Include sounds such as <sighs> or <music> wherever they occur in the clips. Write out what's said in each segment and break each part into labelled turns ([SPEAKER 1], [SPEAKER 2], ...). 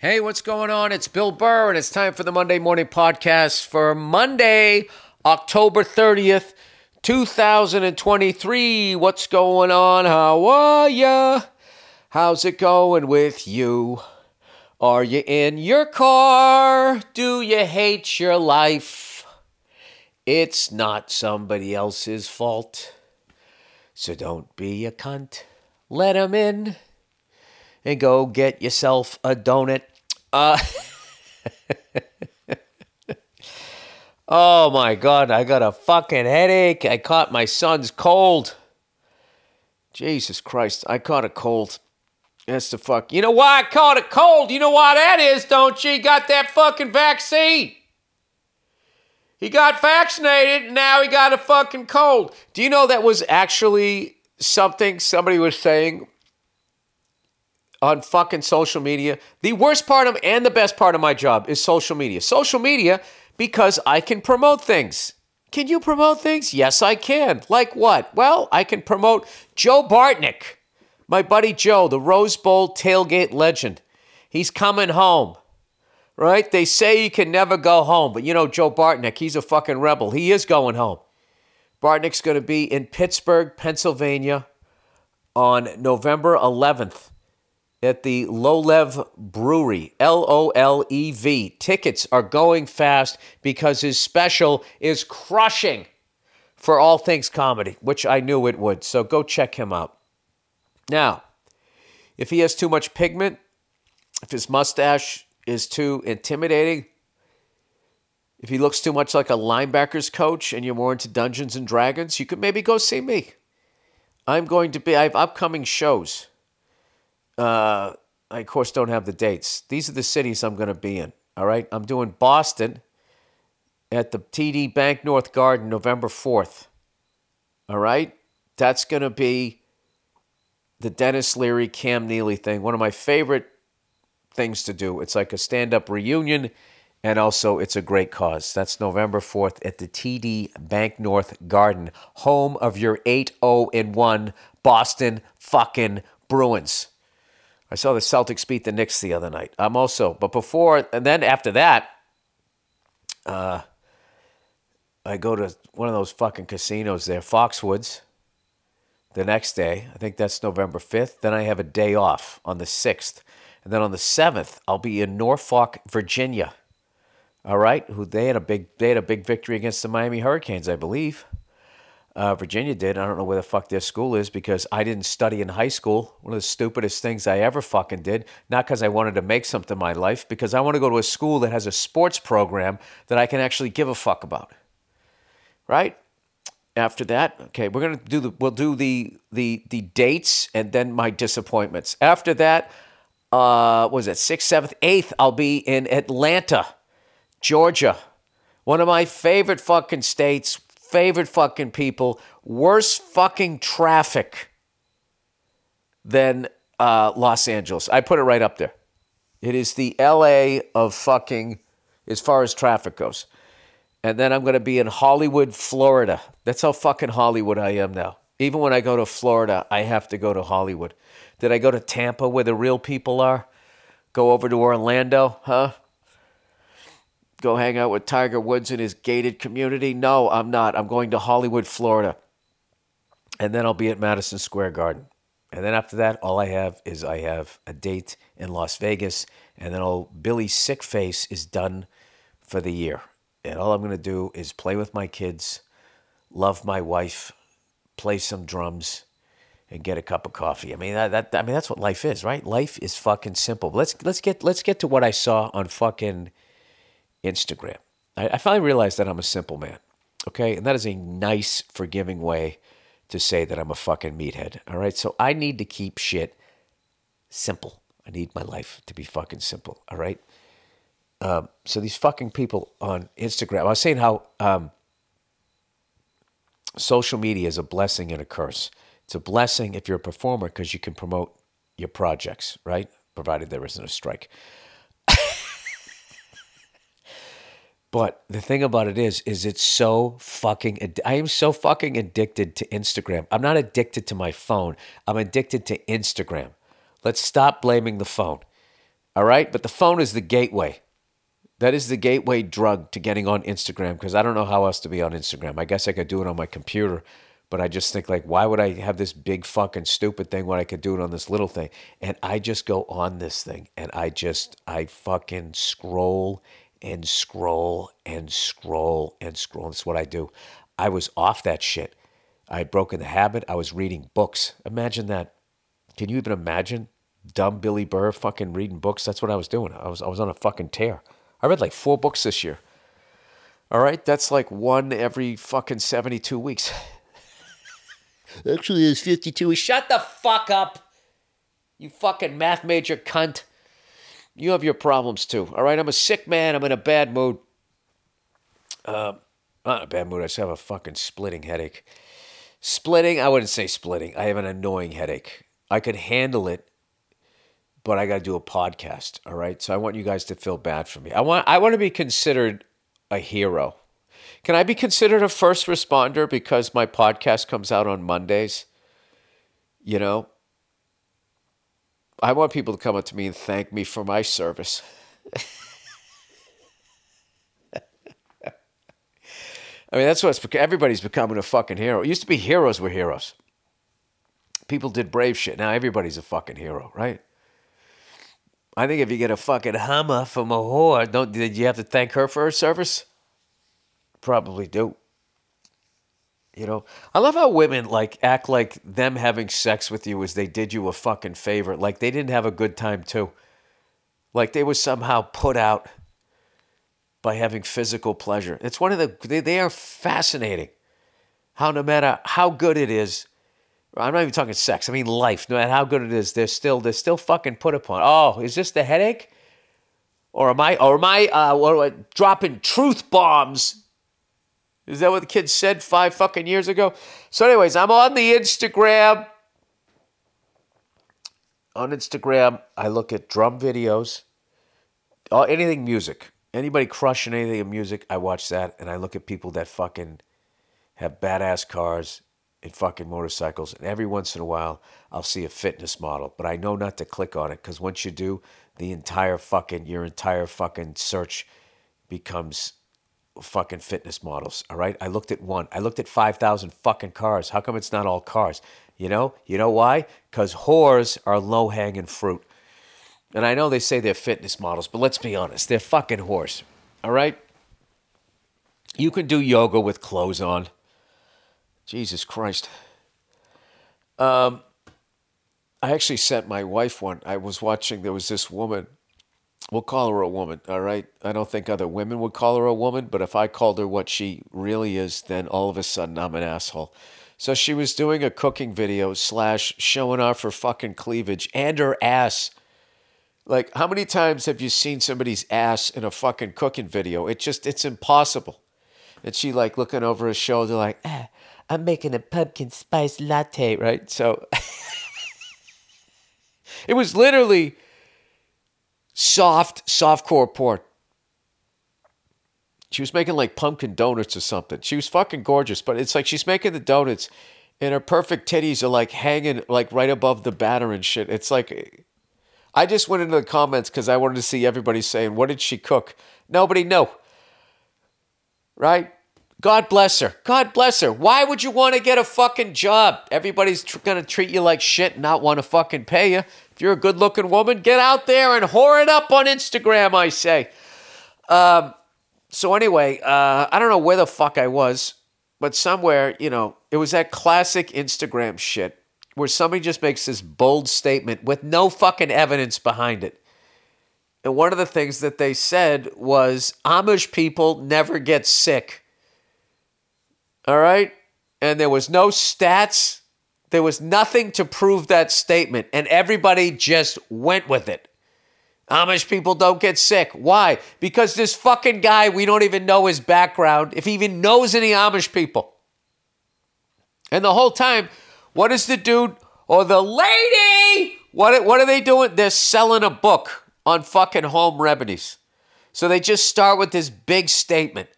[SPEAKER 1] Hey, what's going on? It's Bill Burr, and it's time for the Monday Morning Podcast for Monday, October 30th, 2023. What's going on? How are ya? How's it going with you? Are you in your car? Do you hate your life? It's not somebody else's fault. So don't be a cunt. Let 'em in and go get yourself a donut. Uh, <laughs> oh my God, I got a fucking headache. I caught my son's cold. Jesus Christ, I caught a cold. That's the fuck. You know why I caught a cold? You know why that is, don't you? Got that fucking vaccine. He got vaccinated, and now he got a fucking cold. Do you know that was actually something somebody was saying on fucking social media. The worst part of and the best part of my job is social media. Social media because I can promote things. Can you promote things? Yes, I can. Like what? Well, I can promote Joe Bartnick, my buddy Joe, the Rose Bowl tailgate legend. He's coming home. Right? They say you can never go home, but you know Joe Bartnick, he's a fucking rebel. He is going home. Bartnick's going to be in Pittsburgh, Pennsylvania on November 11th at the Lolev Brewery, L O L E V. Tickets are going fast because his special is crushing for all things comedy, which I knew it would. So go check him out. Now, if he has too much pigment, if his mustache is too intimidating, if he looks too much like a linebackers coach and you're more into Dungeons and Dragons, you could maybe go see me. I'm going to be, I have upcoming shows. Uh, I, of course, don't have the dates. These are the cities I'm going to be in. All right. I'm doing Boston at the TD Bank North Garden November 4th. All right. That's going to be the Denis Leary, Cam Neely thing. One of my favorite things to do. It's like a stand up reunion, and also it's a great cause. That's November 4th at the TD Bank North Garden, home of your 8 0 1 Boston fucking Bruins. I saw the Celtics beat the Knicks the other night. I'm also, but before and then after that, uh, I go to one of those fucking casinos there, Foxwoods. The next day, I think that's November 5th. Then I have a day off on the 6th. And then on the 7th, I'll be in Norfolk, Virginia. All right, who they had a big they had a big victory against the Miami Hurricanes, I believe. Uh, Virginia did. I don't know where the fuck their school is because I didn't study in high school. One of the stupidest things I ever fucking did. Not because I wanted to make something in my life, because I want to go to a school that has a sports program that I can actually give a fuck about. Right? After that, okay, we're gonna do the we'll do the the the dates and then my disappointments. After that, uh, was it sixth, seventh, eighth? I'll be in Atlanta, Georgia, one of my favorite fucking states favorite fucking people, worse fucking traffic than uh, Los Angeles. I put it right up there. It is the LA of fucking, as far as traffic goes. And then I'm going to be in Hollywood, Florida. That's how fucking Hollywood I am now. Even when I go to Florida, I have to go to Hollywood. Did I go to Tampa where the real people are? Go over to Orlando, huh? Go hang out with Tiger Woods in his gated community? No, I'm not. I'm going to Hollywood, Florida. And then I'll be at Madison Square Garden. And then after that, all I have is I have a date in Las Vegas. And then old Billy Sickface is done for the year. And all I'm going to do is play with my kids, love my wife, play some drums, and get a cup of coffee. I mean that, that I mean that's what life is, right? Life is fucking simple. Let's let's get let's get to what I saw on fucking Instagram. I, I finally realized that I'm a simple man. Okay. And that is a nice, forgiving way to say that I'm a fucking meathead. All right. So I need to keep shit simple. I need my life to be fucking simple. All right. Um, so these fucking people on Instagram, I was saying how um, social media is a blessing and a curse. It's a blessing if you're a performer because you can promote your projects, right? Provided there isn't a strike. But the thing about it is, is it's so fucking. I am so fucking addicted to Instagram. I'm not addicted to my phone. I'm addicted to Instagram. Let's stop blaming the phone. All right? But the phone is the gateway. That is the gateway drug to getting on Instagram because I don't know how else to be on Instagram. I guess I could do it on my computer, but I just think like, why would I have this big fucking stupid thing when I could do it on this little thing? And I just go on this thing and I just I fucking scroll and scroll and scroll and scroll. That's what I do. I was off that shit. I had broken the habit. I was reading books. Imagine that. Can you even imagine dumb Billy Burr fucking reading books? That's what I was doing. I was I was on a fucking tear. I read like four books this year. All right, that's like one every fucking 72 weeks. <laughs> Actually, it's 52 weeks. Shut the fuck up. You fucking math major cunt. You have your problems too. All right, I'm a sick man. I'm in a bad mood. Uh, not a bad mood. I just have a fucking splitting headache. Splitting, I wouldn't say splitting. I have an annoying headache. I could handle it but I got to do a podcast. All right. So I want you guys to feel bad for me. I want, I want to be considered a hero. Can I be considered a first responder because my podcast comes out on Mondays? You know, I want people to come up to me and thank me for my service. <laughs> I mean, that's what's everybody's becoming a fucking hero. It used to be heroes were heroes. People did brave shit. Now everybody's a fucking hero, right? I think if you get a fucking Hummer from a whore, don't did you have to thank her for her service? Probably do. You know, I love how women like act like them having sex with you as they did you a fucking favor. Like they didn't have a good time too. Like they were somehow put out by having physical pleasure. It's one of the they, they are fascinating. How no matter how good it is, I'm not even talking sex. I mean life. No matter how good it is, they're still they're still fucking put upon. Oh, is this the headache? Or am I or am I uh, dropping truth bombs? Is that what the kids said five fucking years ago? So, anyways, I'm on the Instagram. On Instagram, I look at drum videos, uh, anything music. Anybody crushing anything in music, I watch that, and I look at people that fucking have badass cars and fucking motorcycles. And every once in a while, I'll see a fitness model, but I know not to click on it because once you do, the entire fucking, your entire fucking search becomes fucking fitness models. All right. I looked at one. I looked at 5,000 fucking cars. How come it's not all cars? You know? You know why? Because whores are low hanging fruit. And I know they say they're fitness models, but let's be honest. They're fucking whores. All right. You can do yoga with clothes on. Jesus Christ. Um, I actually sent my wife one. I was watching, there was this woman. We'll call her a woman, all right? I don't think other women would call her a woman, but if I called her what she really is, then all of a sudden I'm an asshole. So she was doing a cooking video slash showing off her fucking cleavage and her ass. Like, how many times have you seen somebody's ass in a fucking cooking video? It just, it's impossible. And she like looking over her shoulder, like, eh, I'm making a pumpkin spice latte, right? So <laughs> it was literally soft, softcore porn. She was making like pumpkin donuts or something. She was fucking gorgeous, but it's like she's making the donuts and her perfect titties are like hanging like right above the batter and shit. It's like I just went into the comments because I wanted to see everybody saying, What did she cook? Nobody know. Right? God bless her. God bless her. Why would you want to get a fucking job? Everybody's tr- going to treat you like shit and not want to fucking pay you. If you're a good looking woman, get out there and whore it up on Instagram, I say. Um, so, anyway, uh, I don't know where the fuck I was, but somewhere, you know, it was that classic Instagram shit where somebody just makes this bold statement with no fucking evidence behind it. And one of the things that they said was Amish people never get sick. All right? And there was no stats. There was nothing to prove that statement. And everybody just went with it. Amish people don't get sick. Why? Because this fucking guy, we don't even know his background, if he even knows any Amish people. And the whole time, what is the dude or the lady? What, what are they doing? They're selling a book on fucking home remedies. So they just start with this big statement.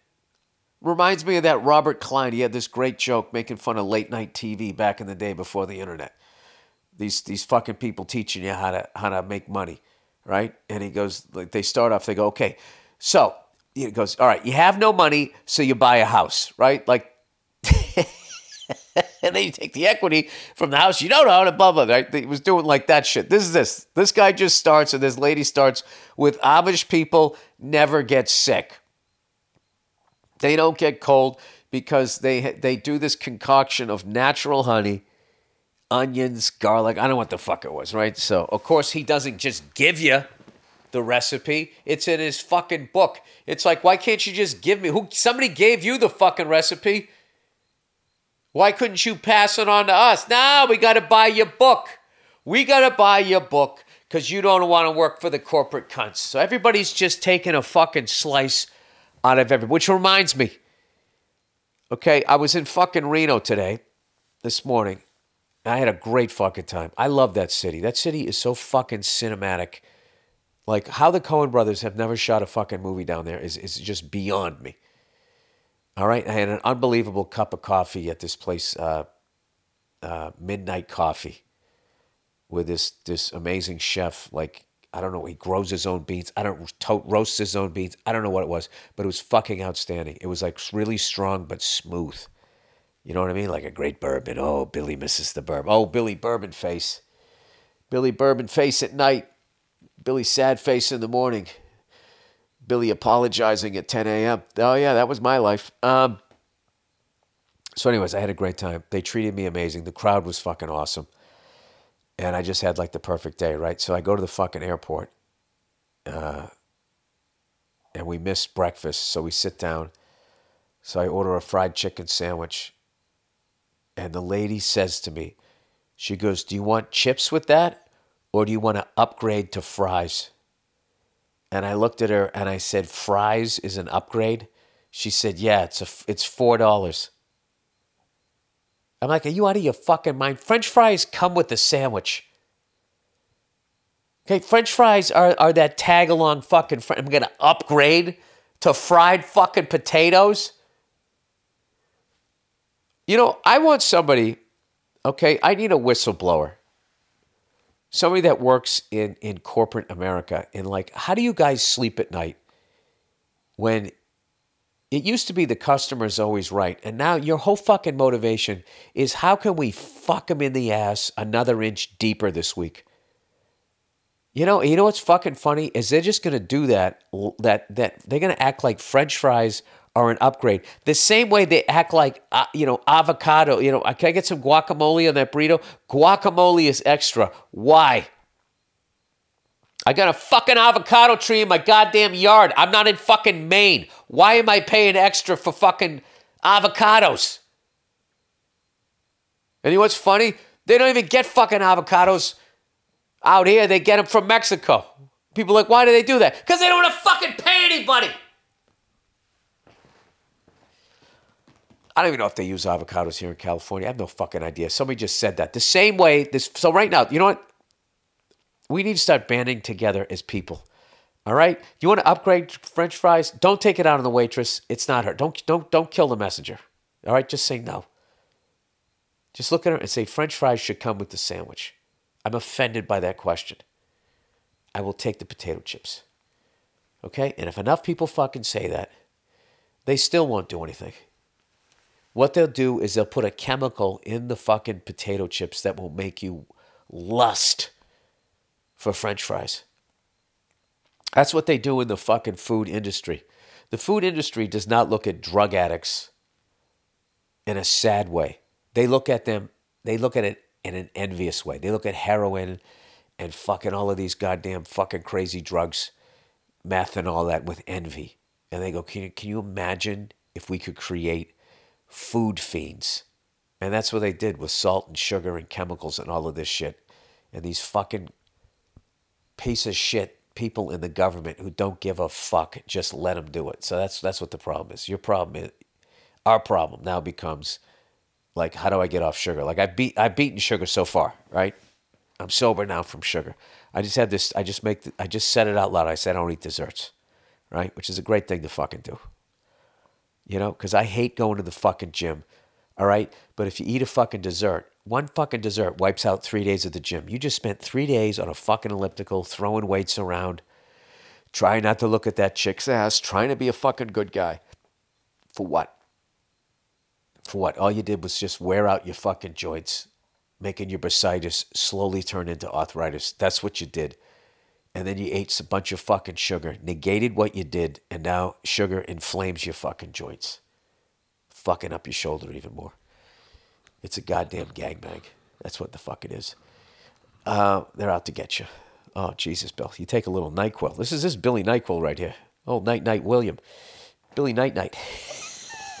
[SPEAKER 1] Reminds me of that Robert Klein. He had this great joke making fun of late night TV back in the day before the internet. These these fucking people teaching you how to how to make money. right? And he goes, like they start off, they go, okay, so he goes, all right, you have no money, so you buy a house, right? Like, <laughs> and then you take the equity from the house you don't own, and blah blah. Right? He was doing like that shit. This is this. This guy just starts, and this lady starts with Amish people never get sick. They don't get cold because they they do this concoction of natural honey, onions, garlic. I don't know what the fuck it was, right? So of course he doesn't just give you the recipe. It's in his fucking book. It's like, why can't you just give me who somebody gave you the fucking recipe? Why couldn't you pass it on to us? Now we gotta buy your book. We gotta buy your book because you don't want to work for the corporate cunts. So everybody's just taking a fucking slice out of every which reminds me. Okay, I was in fucking Reno today, this morning. I had a great fucking time. I love that city. That city is so fucking cinematic. Like how the Coen brothers have never shot a fucking movie down there is, is just beyond me. All right, I had an unbelievable cup of coffee at this place, uh, uh, Midnight Coffee, with this this amazing chef. Like I don't know, he grows his own beans. I don't to- roasts his own beans. I don't know what it was, but it was fucking outstanding. It was like really strong but smooth. You know what I mean? Like a great bourbon. Oh, Billy misses the bourbon. Oh, Billy Bourbon face. Billy Bourbon face at night. Billy sad face in the morning. Billy apologizing at 10 a.m. Oh yeah, that was my life. Um, so, anyways, I had a great time. They treated me amazing. The crowd was fucking awesome, and I just had like the perfect day, right? So I go to the fucking airport, uh, and we miss breakfast, so we sit down. So I order a fried chicken sandwich, and the lady says to me, she goes, "Do you want chips with that, or do you want to upgrade to fries?" And I looked at her and I said, "Fries is an upgrade." She said, "Yeah, it's a it's four dollars." I'm like, "Are you out of your fucking mind? French fries come with the sandwich." Okay, French fries are, are that tag along fucking. Fr- I'm gonna upgrade to fried fucking potatoes. You know, I want somebody. Okay, I need a whistleblower somebody that works in in corporate America and like how do you guys sleep at night when it used to be the customer's always right and now your whole fucking motivation is how can we fuck them in the ass another inch deeper this week you know you know what's fucking funny is they're just to do that that that they're to act like french fries are an upgrade. The same way they act like, uh, you know, avocado. You know, can I get some guacamole on that burrito? Guacamole is extra. Why? I got a fucking avocado tree in my goddamn yard. I'm not in fucking Maine. Why am I paying extra for fucking avocados? And you know what's funny? They don't even get fucking avocados out here. They get them from Mexico. People like, why do they do that? Because they don't want to fucking pay anybody. I don't even know if they use avocados here in California. I have no fucking idea. Somebody just said that. The same way this so right now, you know what? We need to start banding together as people. All right? You want to upgrade french fries? Don't take it out on the waitress. It's not her. Don't don't don't kill the messenger. All right? Just say no. Just look at her and say french fries should come with the sandwich. I'm offended by that question. I will take the potato chips. Okay? And if enough people fucking say that, they still won't do anything. What they'll do is they'll put a chemical in the fucking potato chips that will make you lust for french fries. That's what they do in the fucking food industry. The food industry does not look at drug addicts in a sad way. They look at them, they look at it in an envious way. They look at heroin and fucking all of these goddamn fucking crazy drugs, meth and all that with envy. And they go, can you, can you imagine if we could create food fiends. And that's what they did with salt and sugar and chemicals and all of this shit. And these fucking piece of shit people in the government who don't give a fuck just let them do it. So that's that's what the problem is. Your problem is our problem now becomes like how do I get off sugar? Like I beat I've beaten sugar so far, right? I'm sober now from sugar. I just had this I just make I just said it out loud. I said I don't eat desserts, right? Which is a great thing to fucking do you know, because I hate going to the fucking gym. All right. But if you eat a fucking dessert, one fucking dessert wipes out three days of the gym. You just spent three days on a fucking elliptical, throwing weights around, trying not to look at that chick's ass, trying to be a fucking good guy. For what? For what? All you did was just wear out your fucking joints, making your bursitis slowly turn into arthritis. That's what you did. And then you ate a bunch of fucking sugar, negated what you did, and now sugar inflames your fucking joints, fucking up your shoulder even more. It's a goddamn gangbang. That's what the fuck it is. Uh, they're out to get you. Oh, Jesus, Bill. You take a little NyQuil. This is this Billy NyQuil right here. Oh, Night Night William. Billy Night Night.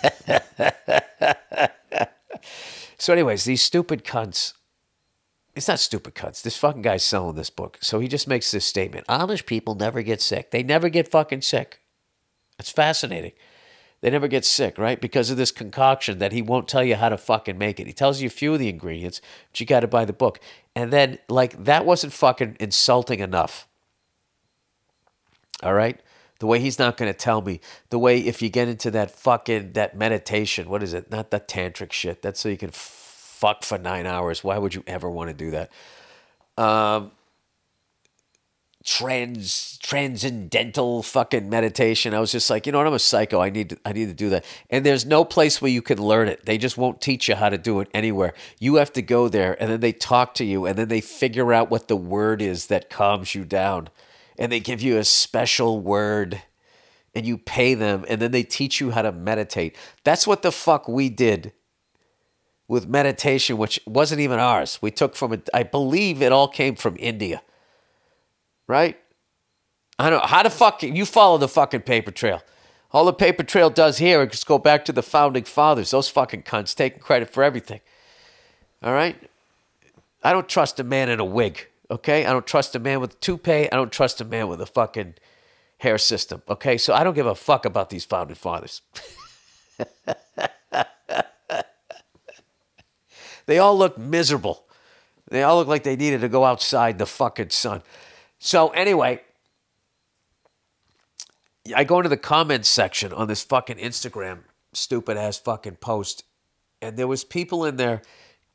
[SPEAKER 1] <laughs> so, anyways, these stupid cunts. It's not stupid cunts. This fucking guy's selling this book. So he just makes this statement Amish people never get sick. They never get fucking sick. It's fascinating. They never get sick, right? Because of this concoction that he won't tell you how to fucking make it. He tells you a few of the ingredients, but you got to buy the book. And then, like, that wasn't fucking insulting enough. All right? The way he's not going to tell me. The way if you get into that fucking, that meditation, what is it? Not that tantric shit. That's so you can fuck for nine hours. Why would you ever want to do that? Um, trans transcendental fucking meditation. I was just like, you know what? I'm a psycho. I need to, I need to do that. And there's no place where you can learn it. They just won't teach you how to do it anywhere. You have to go there, and then they talk to you, and then they figure out what the word is that calms you down, and they give you a special word, and you pay them, and then they teach you how to meditate. That's what the fuck we did with meditation, which wasn't even ours. We took from it. I believe it all came from India right? I don't know. How the fuck you follow the fucking paper trail? All the paper trail does here is go back to the founding fathers. Those fucking cunts taking credit for everything. All right? I don't trust a man in a wig, okay? I don't trust a man with a toupee. I don't trust a man with a fucking hair system, okay? So I don't give a fuck about these founding fathers. <laughs> they all look miserable. They all look like they needed to go outside the fucking sun. So anyway, I go into the comments section on this fucking Instagram stupid ass fucking post, and there was people in there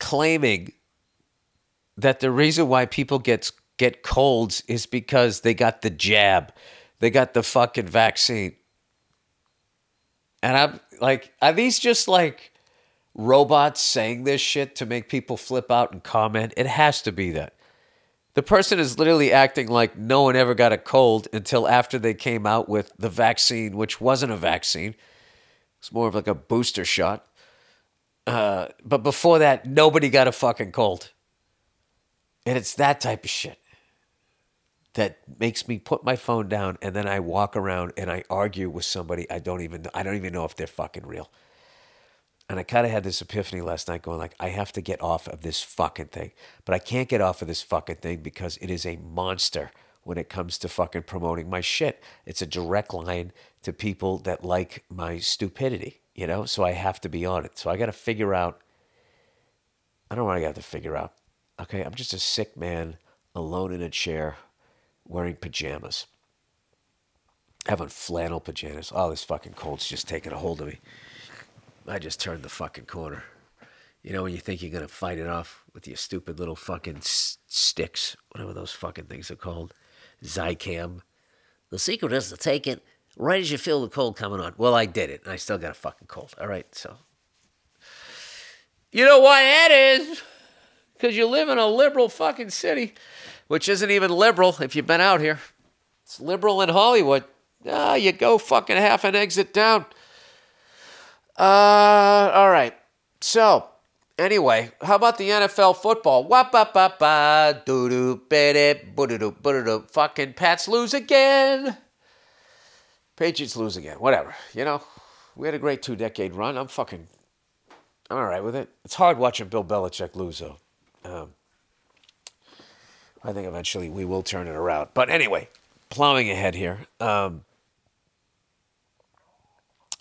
[SPEAKER 1] claiming that the reason why people get get colds is because they got the jab, they got the fucking vaccine. And I'm like, are these just like robots saying this shit to make people flip out and comment? It has to be that. The person is literally acting like no one ever got a cold until after they came out with the vaccine, which wasn't a vaccine. It's more of like a booster shot. Uh, but before that, nobody got a fucking cold. And it's that type of shit that makes me put my phone down and then I walk around and I argue with somebody I don't even know. I don't even know if they're fucking real. And I kind of had this epiphany last night going like, I have to get off of this fucking thing. But I can't get off of this fucking thing because it is a monster when it comes to fucking promoting my shit. It's a direct line to people that like my stupidity, you know? So I have to be on it. So I got to figure out. I don't want to have to figure out. Okay, I'm just a sick man alone in a chair wearing pajamas. Having flannel pajamas. Oh, this fucking cold's just taking a hold of me. I just turned the fucking corner. You know, when you think you're going to fight it off with your stupid little fucking s- sticks, whatever those fucking things are called, Zicam. The secret is to take it right as you feel the cold coming on. Well, I did it, and I still got a fucking cold. All right, so. You know why that is? Because you live in a liberal fucking city, which isn't even liberal if you've been out here. It's liberal in Hollywood. Ah, you go fucking half an exit down. Uh, all right. So, anyway, how about the NFL football? Wap ba ba ba doo doo bede boo doo boo. Fucking Pats lose again. Patriots lose again. Whatever. You know, we had a great two decade run. I'm fucking. I'm all right with it. It's hard watching Bill Belichick lose, though. Um, I think eventually we will turn it around. But anyway, plowing ahead here. Um,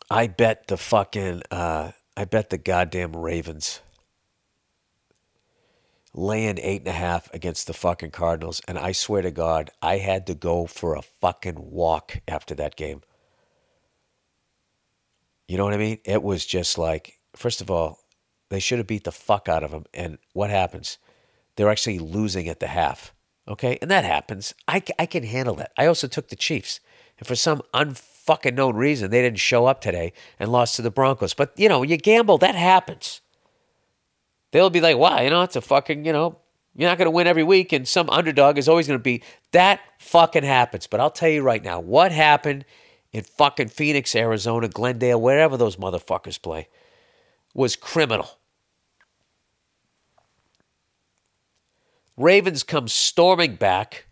[SPEAKER 1] I bet the fucking uh, I bet the goddamn Ravens laying eight and a half against the fucking Cardinals, and I swear to God, I had to go for a fucking walk after that game. You know what I mean? It was just like, first of all, They should have beat the fuck out of them. And what happens? They're actually losing at the half. Okay, and that happens. I, I can handle that. I also took the Chiefs, and for some unfucking known reason, they didn't show up today and lost to the Broncos. But you know, you gamble, that happens. They'll be like, "Wow, you know, it's a fucking, you know, you're not going to win every week, and some underdog is always going to be." That fucking happens. But I'll tell you right now, what happened in fucking Phoenix, Arizona, Glendale, wherever those motherfuckers play, was criminal. Ravens come storming back.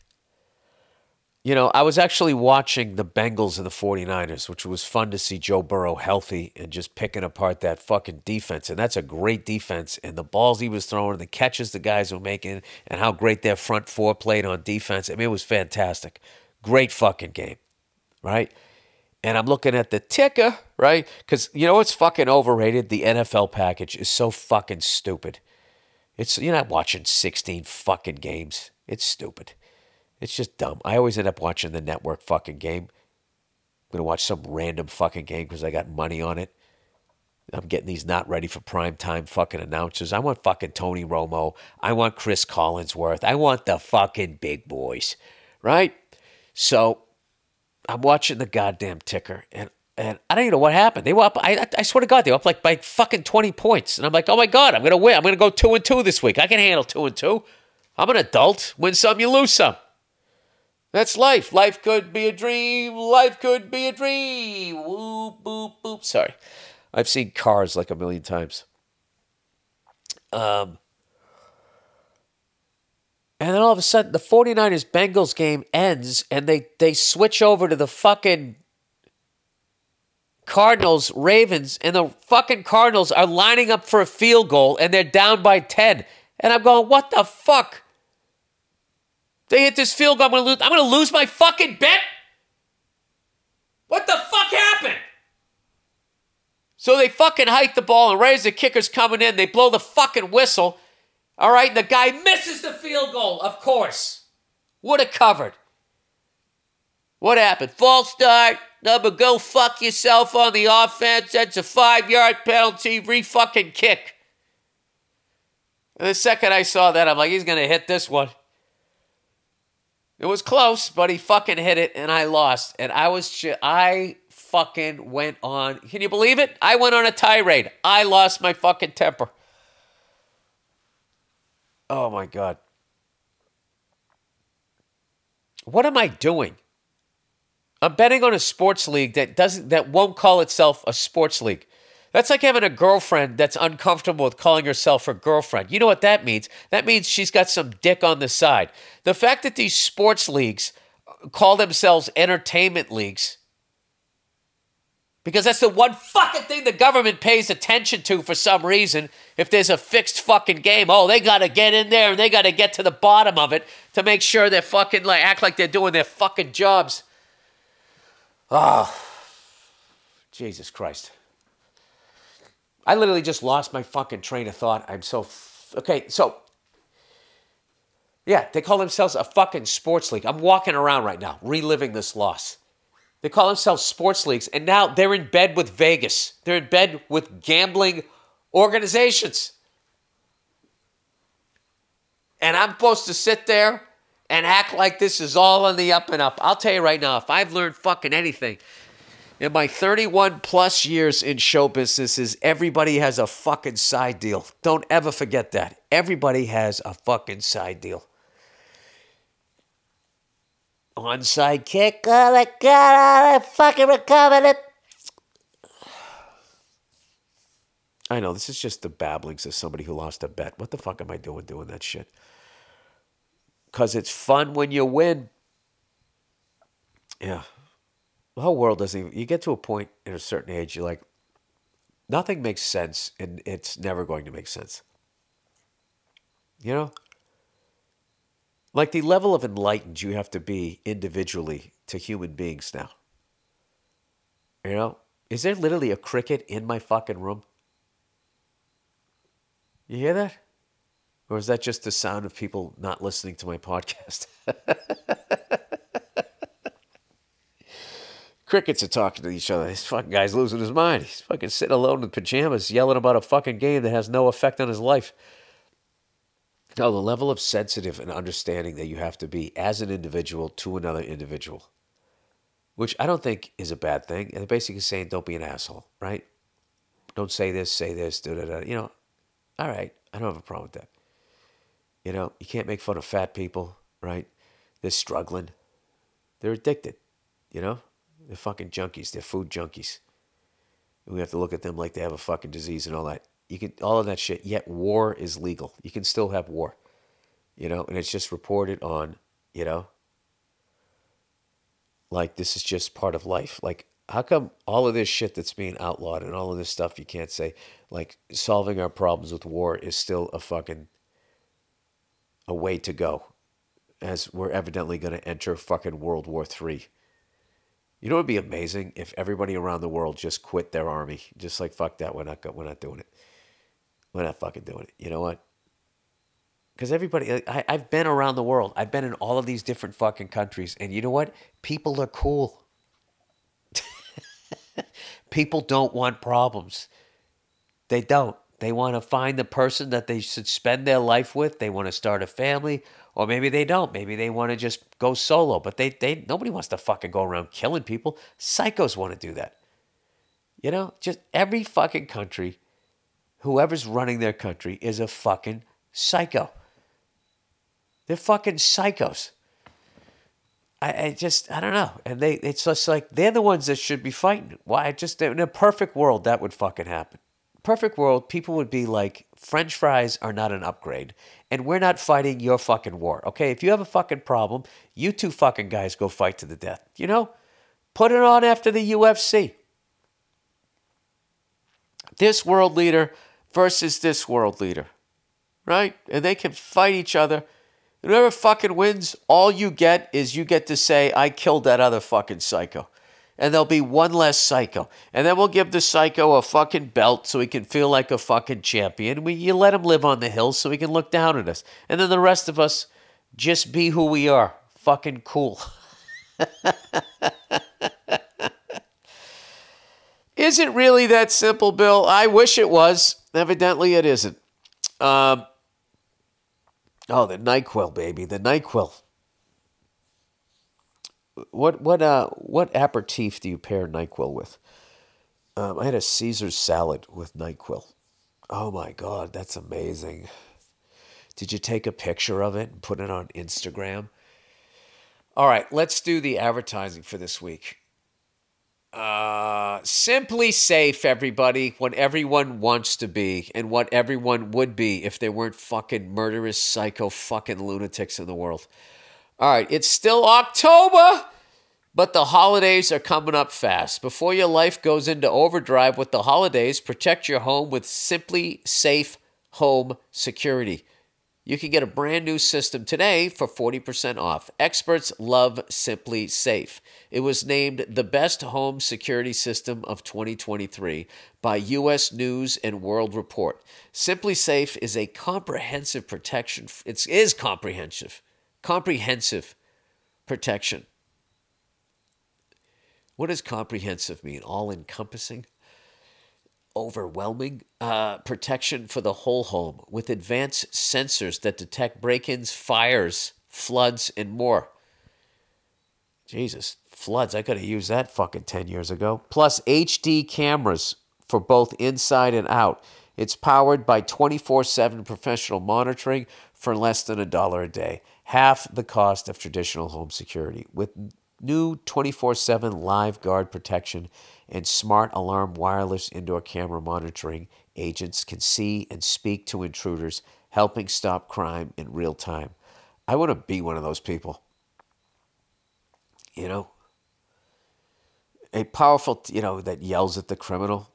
[SPEAKER 1] You know, I was actually watching the Bengals and the 49ers, which was fun to see Joe Burrow healthy and just picking apart that fucking defense. And that's a great defense. And the balls he was throwing, the catches the guys were making, and how great their front four played on defense. I mean, it was fantastic. Great fucking game, right? And I'm looking at the ticker, right? Because you know what's fucking overrated? The NFL package is so fucking stupid. It's you're not watching 16 fucking games. It's stupid. It's just dumb. I always end up watching the network fucking game. I'm gonna watch some random fucking game because I got money on it. I'm getting these not ready for prime time fucking announcers. I want fucking Tony Romo. I want Chris Collinsworth. I want the fucking big boys, right? So I'm watching the goddamn ticker, and and I don't even know what happened. They were up. I, I swear to God, they were up like by fucking twenty points, and I'm like, oh my God, I'm gonna win. I'm gonna go two and two this week. I can handle two and two. I'm an adult. Win some, you lose some. That's life. Life could be a dream. Life could be a dream. Whoop, boop, boop. Sorry. I've seen cars like a million times. Um, and then all of a sudden, the 49ers Bengals game ends and they, they switch over to the fucking Cardinals Ravens, and the fucking Cardinals are lining up for a field goal and they're down by 10. And I'm going, what the fuck? They hit this field goal. I'm gonna lose. I'm gonna lose my fucking bet. What the fuck happened? So they fucking hike the ball, and right as the kicker's coming in, they blow the fucking whistle. All right, and the guy misses the field goal. Of course, would have covered. What happened? False start. Number, go fuck yourself on the offense. That's a five yard penalty. Re fucking kick. And the second I saw that, I'm like, he's gonna hit this one. It was close, but he fucking hit it, and I lost. And I was, I fucking went on. Can you believe it? I went on a tirade. I lost my fucking temper. Oh my god. What am I doing? I'm betting on a sports league that doesn't that won't call itself a sports league. That's like having a girlfriend that's uncomfortable with calling herself her girlfriend. You know what that means? That means she's got some dick on the side. The fact that these sports leagues call themselves entertainment leagues, because that's the one fucking thing the government pays attention to for some reason. If there's a fixed fucking game, oh, they got to get in there and they got to get to the bottom of it to make sure they're fucking like act like they're doing their fucking jobs. Oh, Jesus Christ. I literally just lost my fucking train of thought. I'm so f- okay. So yeah, they call themselves a fucking sports league. I'm walking around right now, reliving this loss. They call themselves sports leagues, and now they're in bed with Vegas. They're in bed with gambling organizations. And I'm supposed to sit there and act like this is all on the up and up. I'll tell you right now, if I've learned fucking anything, in my 31 plus years in show business is everybody has a fucking side deal. Don't ever forget that. Everybody has a fucking side deal. Onside kick. Oh my god, I fucking recovered it. I know this is just the babblings of somebody who lost a bet. What the fuck am I doing doing that shit? Because it's fun when you win. Yeah the whole world doesn't even, you get to a point at a certain age, you're like, nothing makes sense and it's never going to make sense. You know? Like the level of enlightened you have to be individually to human beings now. You know? Is there literally a cricket in my fucking room? You hear that? Or is that just the sound of people not listening to my podcast? <laughs> Crickets are talking to each other. This fucking guy's losing his mind. He's fucking sitting alone in pajamas yelling about a fucking game that has no effect on his life. No, the level of sensitive and understanding that you have to be as an individual to another individual, which I don't think is a bad thing. And basically saying, don't be an asshole, right? Don't say this, say this, da da da. You know, all right, I don't have a problem with that. You know, you can't make fun of fat people, right? They're struggling. They're addicted, you know? They're fucking junkies. They're food junkies. And we have to look at them like they have a fucking disease and all that. You can all of that shit. Yet war is legal. You can still have war. You know, and it's just reported on, you know, like this is just part of life. Like, how come all of this shit that's being outlawed and all of this stuff you can't say, like solving our problems with war is still a fucking a way to go, as we're evidently going to enter fucking World War Three. You know, it'd be amazing if everybody around the world just quit their army, just like fuck that. We're not we're not doing it. We're not fucking doing it. You know what? Because everybody, I, I've been around the world. I've been in all of these different fucking countries, and you know what? People are cool. <laughs> People don't want problems. They don't. They want to find the person that they should spend their life with. They want to start a family, or maybe they don't. Maybe they want to just go solo. But they, they nobody wants to fucking go around killing people. Psychos want to do that. You know, just every fucking country, whoever's running their country is a fucking psycho. They're fucking psychos. I, I just I don't know, and they it's just like they're the ones that should be fighting. Why? Just in a perfect world, that would fucking happen perfect world, people would be like, French fries are not an upgrade, and we're not fighting your fucking war. Okay, if you have a fucking problem, you two fucking guys go fight to the death. You know, put it on after the UFC. This world leader versus this world leader, right? And they can fight each other. Whoever fucking wins, all you get is you get to say, I killed that other fucking psycho and there'll be one less psycho. And then we'll give the psycho a fucking belt so he can feel like a fucking champion. We, you let him live on the hill so he can look down at us. And then the rest of us just be who we are. Fucking cool. <laughs> Is it really that simple, Bill? I wish it was. Evidently, it isn't. Um, oh, the NyQuil, baby. The NyQuil what what uh what aperitif do you pair Nyquil with? Um, I had a Caesar salad with Nyquil. Oh my god, that's amazing. Did you take a picture of it and put it on Instagram? All right, let's do the advertising for this week. Uh, SimpliSafe, everybody, what everyone wants to be and what everyone would be if they weren't fucking murderous, psycho, fucking lunatics in the world. All right, it's still October, but the holidays are coming up fast. Before your life goes into overdrive with the holidays, protect your home with SimpliSafe Home Security. You can get a brand new system today for 40% off. Experts love SimpliSafe. It was named the best home security system of 2023 by US News and World Report. SimpliSafe is a comprehensive protection. It is comprehensive Comprehensive protection. What does comprehensive mean? All encompassing? Overwhelming? Uh, protection for the whole home with advanced sensors that detect break ins, fires, floods, and more. Jesus, floods. I could have used that fucking 10 years ago. Plus HD cameras for both inside and out. It's powered by 24 7 professional monitoring for less than a dollar a day half the cost of traditional home security. With new 24 7 live guard protection and smart alarm wireless indoor camera monitoring, agents can see and speak to intruders, helping stop crime in real time. I want to be one of those people. You know, a powerful, you know, that yells at the criminal.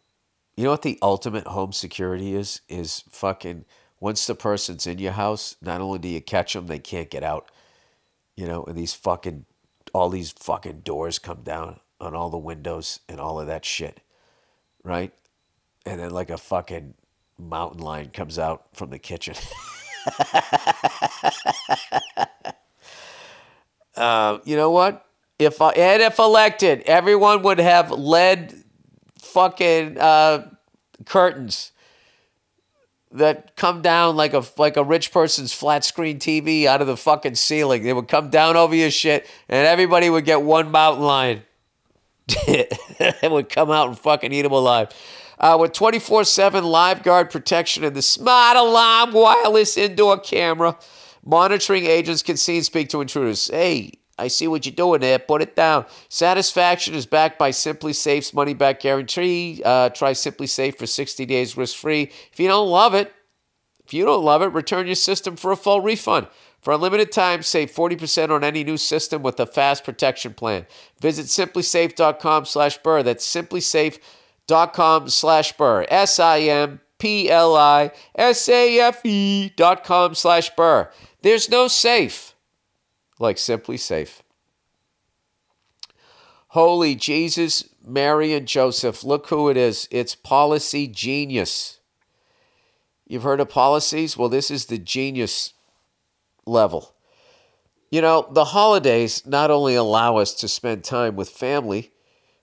[SPEAKER 1] You know what the ultimate home security is? Is fucking once the person's in your house, not only do you catch them, they can't get out. You know, and these fucking, all these fucking doors come down on all the windows and all of that shit, right? And then like a fucking mountain lion comes out from the kitchen. <laughs> uh, you know what? If uh, and if elected, everyone would have lead fucking uh, curtains that come down like a like a rich person's flat screen TV out of the fucking ceiling. They would come down over your shit, and everybody would get one mountain lion. <laughs> it would come out and fucking eat them alive. Uh, with 24 7 live guard protection and the smart alarm wireless indoor camera, monitoring agents can see and speak to intruders. Hey, I see what you're doing there. Put it down. Satisfaction is backed by SimpliSafe's money back guarantee. Uh, try SimpliSafe for 60 days risk free. If you don't love it, if you don't love it, return your system for a full refund. For a limited time, save 40% on any new system with a fast protection plan. Visit simplisafe.com slash burr. That's simplisafe.com slash burr. S-I-M-P-L-I-S-A-F-E dot com slash burr. There's no safe like SimpliSafe. Holy Jesus, Mary, and Joseph. Look who it is. It's Policygenius. You've heard of policies? Well, this is the genius level. You know, the holidays not only allow us to spend time with family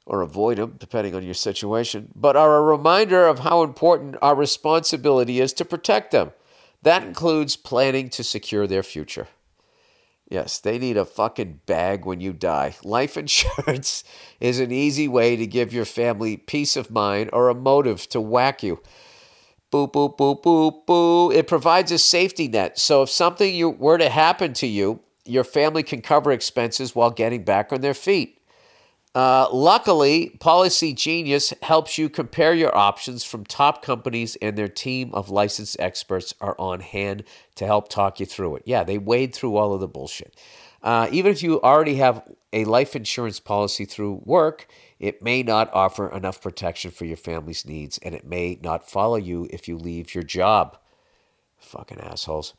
[SPEAKER 1] or avoid them, depending on your situation, but are a reminder of how important our responsibility is to protect them. That includes planning to secure their future. Yes, they need a fucking bag when you die. <laughs> Life insurance is an easy way to give your family peace of mind or a motive to whack you. Boop, boop, boop, boop, boop. It provides a safety net. So if something you, were to happen to you, your family can cover expenses while getting back on their feet. Uh, luckily, Policygenius helps you compare your options from top companies, and their team of licensed experts are on hand to help talk you through it. Yeah, they wade through all of the bullshit. Uh, even if you already have a life insurance policy through work, it may not offer enough protection for your family's needs, and it may not follow you if you leave your job. Fucking assholes.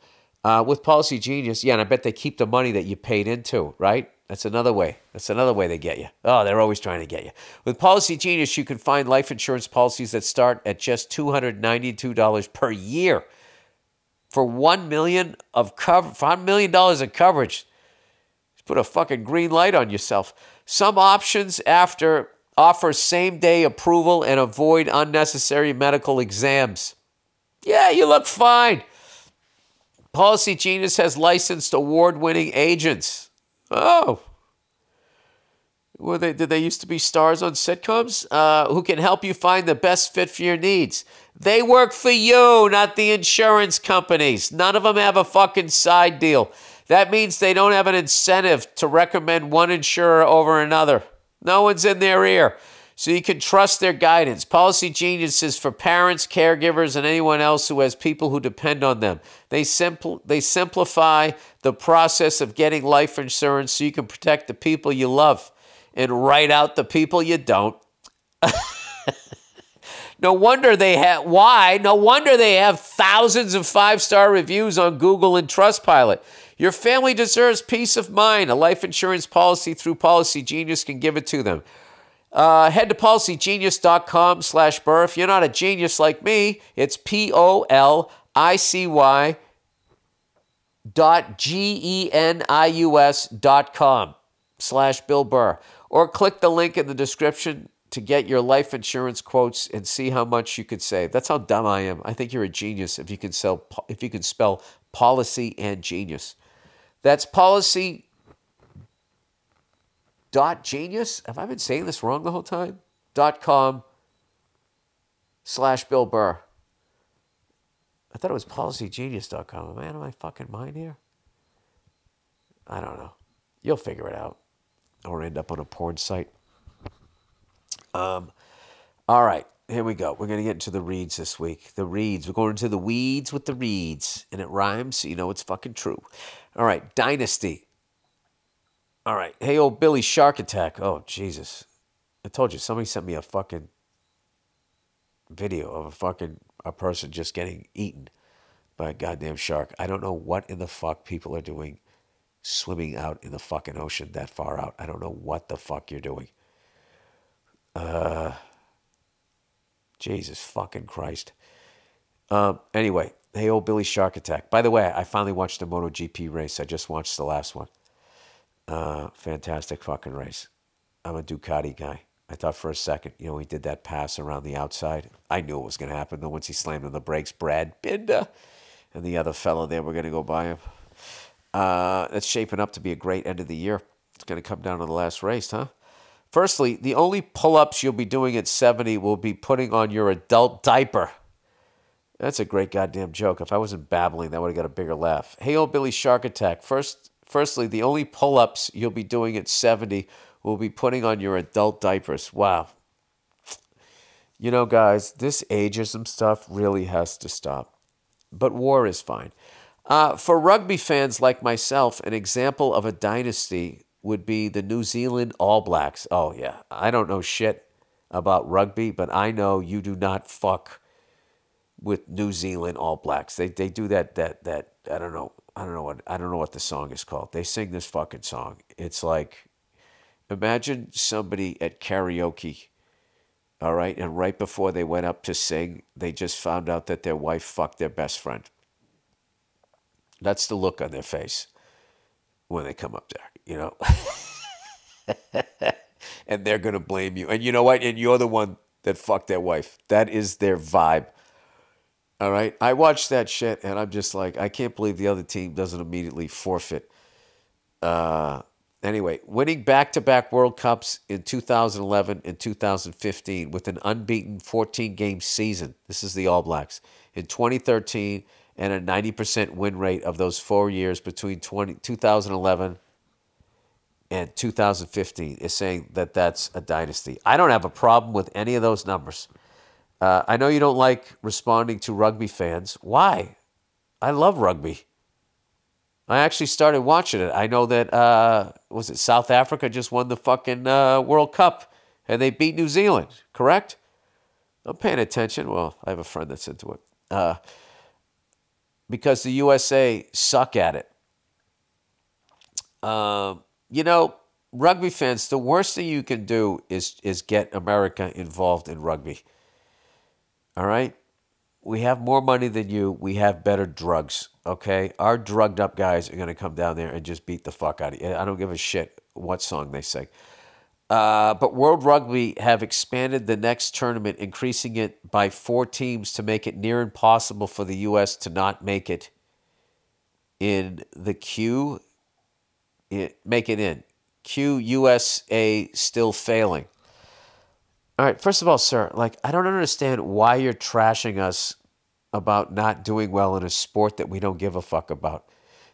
[SPEAKER 1] Uh, with Policygenius, yeah, and I bet they keep the money that you paid into, right? That's another way. That's another way they get you. Oh, they're always trying to get you. With Policygenius, you can find life insurance policies that start at just $292 per year for 1 million of cover, $5 million of coverage. Just put a fucking green light on yourself. Some options after offer same day approval and avoid unnecessary medical exams. Yeah, you look fine. Policygenius has licensed award winning agents Oh. Were they, did they used to be stars on sitcoms? Uh, who can help you find the best fit for your needs? They work for you, not the insurance companies. None of them have a fucking side deal. That means they don't have an incentive to recommend one insurer over another. No one's in their ear so you can trust their guidance. Policygenius is for parents, caregivers, and anyone else who has people who depend on them. They, simpl- they simplify the process of getting life insurance so you can protect the people you love and write out the people you don't. <laughs> no wonder they have why? No wonder they have thousands of five-star reviews on Google and Trustpilot. Your family deserves peace of mind. A life insurance policy through Policygenius can give it to them. Uh, head to policygenius.com slash burr. If you're not a genius like me, it's P-O-L-I-C-Y dot G-E-N-I-U-S dot com slash Bill Burr. Or click the link in the description to get your life insurance quotes and see how much you could save. That's how dumb I am. I think you're a genius if you can sell if you can spell policy and genius. That's policy dot genius. Have I been saying this wrong the whole time? Dot com slash Bill Burr. I thought it was policygenius.com. Am I out of my fucking mind here? I don't know. You'll figure it out. Or end up on a porn site. Um, all right, here we go. We're going to get into the reads this week. The reads. We're going into the weeds with the reads. And it rhymes, so you know it's fucking true. All right, Dynasty. All right. Hey, old Billy Shark Attack. Oh, Jesus. I told you, somebody sent me a fucking video of a fucking a person just getting eaten by a goddamn shark. I don't know what in the fuck people are doing swimming out in the fucking ocean that far out. I don't know what the fuck you're doing. Uh Jesus fucking Christ. Um anyway, hey old Billy Shark Attack. By the way, I finally watched the MotoGP race. I just watched the last one. Uh, fantastic fucking race. I'm a Ducati guy. I thought for a second, you know, he did that pass around the outside. I knew it was going to happen. Then once he slammed on the brakes, Brad Binder and the other fellow there were going to go by him. Uh, it's shaping up to be a great end of the year. It's going to come down to the last race, huh? Firstly, the only pull ups you'll be doing at 70 will be putting on your adult diaper. That's a great goddamn joke. If I wasn't babbling, that would have got a bigger laugh. Hey, old Billy Shark Attack. First, firstly, the only pull ups you'll be doing at 70 will be putting on your adult diapers. Wow. You know, guys, this ageism stuff really has to stop. But war is fine. Uh, for rugby fans like myself, an example of a dynasty would be the New Zealand All Blacks. Oh, yeah. I don't know shit about rugby, but I know you do not fuck with New Zealand All Blacks. They they do that that that I don't know I don't know what I don't know what the song is called. They sing this fucking song. It's like imagine somebody at karaoke, all right, and right before they went up to sing, they just found out that their wife fucked their best friend. That's the look on their face when they come up there, you know. <laughs> and they're gonna blame you. And you know what? And you're the one that fucked their wife. That is their vibe. All right. I watched that shit and I'm just like, I can't believe the other team doesn't immediately forfeit. Uh, anyway, winning back to back World Cups in 2011 and 2015 with an unbeaten 14 game season. This is the All Blacks. In 2013 and a 90% win rate of those four years between 20, 2011 and 2015 is saying that that's a dynasty. I don't have a problem with any of those numbers. Uh, I know you don't like responding to rugby fans. Why? I love rugby. I actually started watching it. I know that uh, was it South Africa just won the fucking uh, World Cup and they beat New Zealand. Correct? I'm paying attention. Well, I have a friend that's into it. Uh, because the USA suck at it. Um, you know, rugby fans, the worst thing you can do is is get America involved in rugby. All right? We have more money than you. We have better drugs. Okay? Our drugged up guys are going to come down there and just beat the fuck out of you. I don't give a shit what song they sing. Uh, but World Rugby have expanded the next tournament, increasing it by four teams to make it near impossible for the U.S. to not make it in the queue. It, make it in. Q USA still failing. All right, first of all, sir, like I don't understand why you're trashing us about not doing well in a sport that we don't give a fuck about.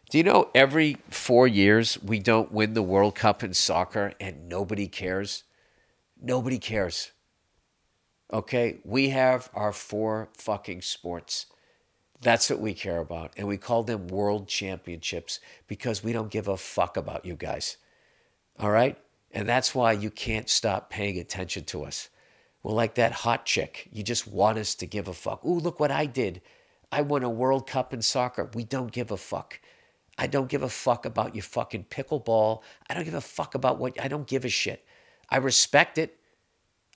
[SPEAKER 1] Do you know every 4 years we don't win the World Cup in soccer and nobody cares? Nobody cares. Okay? We have our four fucking sports. That's what we care about. And we call them world championships because we don't give a fuck about you guys. All right? And that's why you can't stop paying attention to us. We're like that hot chick. You just want us to give a fuck. Ooh, look what I did. I won a World Cup in soccer. We don't give a fuck. I don't give a fuck about your fucking pickleball. I don't give a fuck about what, I don't give a shit. I respect it.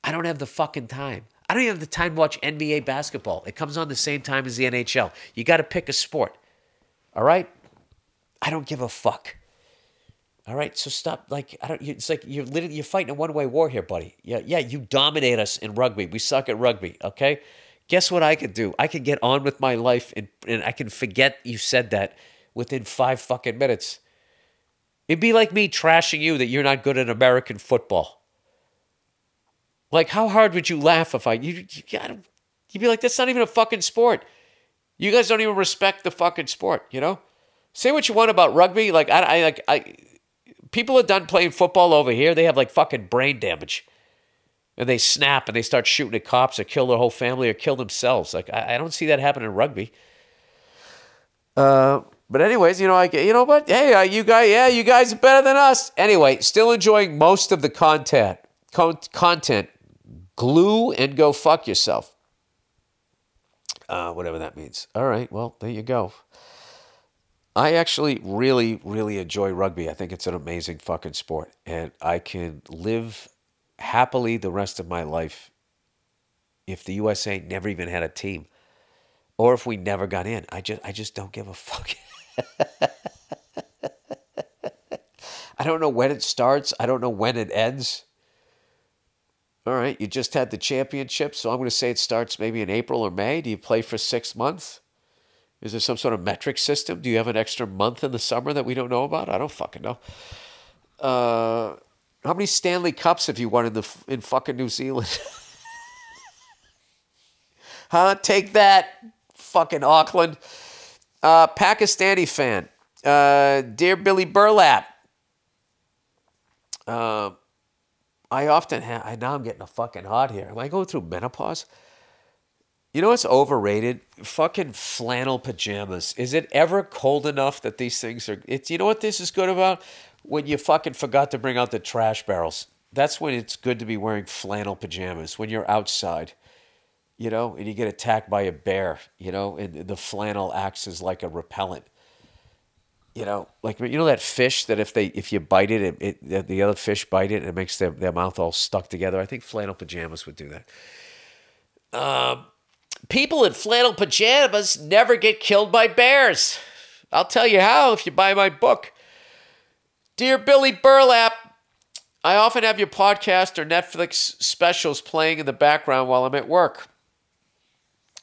[SPEAKER 1] I don't have the fucking time. I don't even have the time to watch NBA basketball. It comes on the same time as the NHL. You got to pick a sport. All right? I don't give a fuck. All right, so stop. Like I don't. It's like you're literally you're fighting a one way war here, buddy. Yeah, yeah. You dominate us in rugby. We suck at rugby. Okay. Guess what I could do? I could get on with my life and and I can forget you said that within five fucking minutes. It'd be like me trashing you that you're not good at American football. Like, how hard would you laugh if I you you gotta you'd be like, that's not even a fucking sport. You guys don't even respect the fucking sport, you know? Say what you want about rugby. Like I, I like I people are done playing football over here. They have like fucking brain damage. And they snap and they start shooting at cops or kill their whole family or kill themselves. Like I, I don't see that happening in rugby. Uh, but anyways, you know, I you know what? Hey, uh, you guys, yeah, you guys are better than us. Anyway, still enjoying most of the content. Con- content. Glue and go fuck yourself. Uh, whatever that means. All right. Well, there you go. I actually really, really enjoy rugby. I think it's an amazing fucking sport. And I can live happily the rest of my life if the USA never even had a team. Or if we never got in. I just I just don't give a fuck. <laughs> I don't know when it starts. I don't know when it ends. All right, you just had the championship, so I'm going to say it starts maybe in April or May. Do you play for six months? Is there some sort of metric system? Do you have an extra month in the summer that we don't know about? I don't fucking know. Uh, how many Stanley Cups have you won in the in fucking New Zealand? <laughs> huh? Take that, fucking Auckland. Uh, Pakistani fan. Uh, dear Billy Burlap. Uh, I often have. I now I'm getting a fucking hot here. Am I going through menopause? You know what's overrated? Fucking flannel pajamas. Is it ever cold enough that these things are? It's you know what this is good about when you fucking forgot to bring out the trash barrels. That's when it's good to be wearing flannel pajamas when you're outside, you know, and you get attacked by a bear, you know, and the flannel acts as like a repellent. You know, like you know that fish that if they if you bite it, it, it the other fish bite it and it makes their, their mouth all stuck together. I think flannel pajamas would do that. Um, people in flannel pajamas never get killed by bears. I'll tell you how if you buy my book. Dear Billy Burlap, I often have your podcast or Netflix specials playing in the background while I'm at work.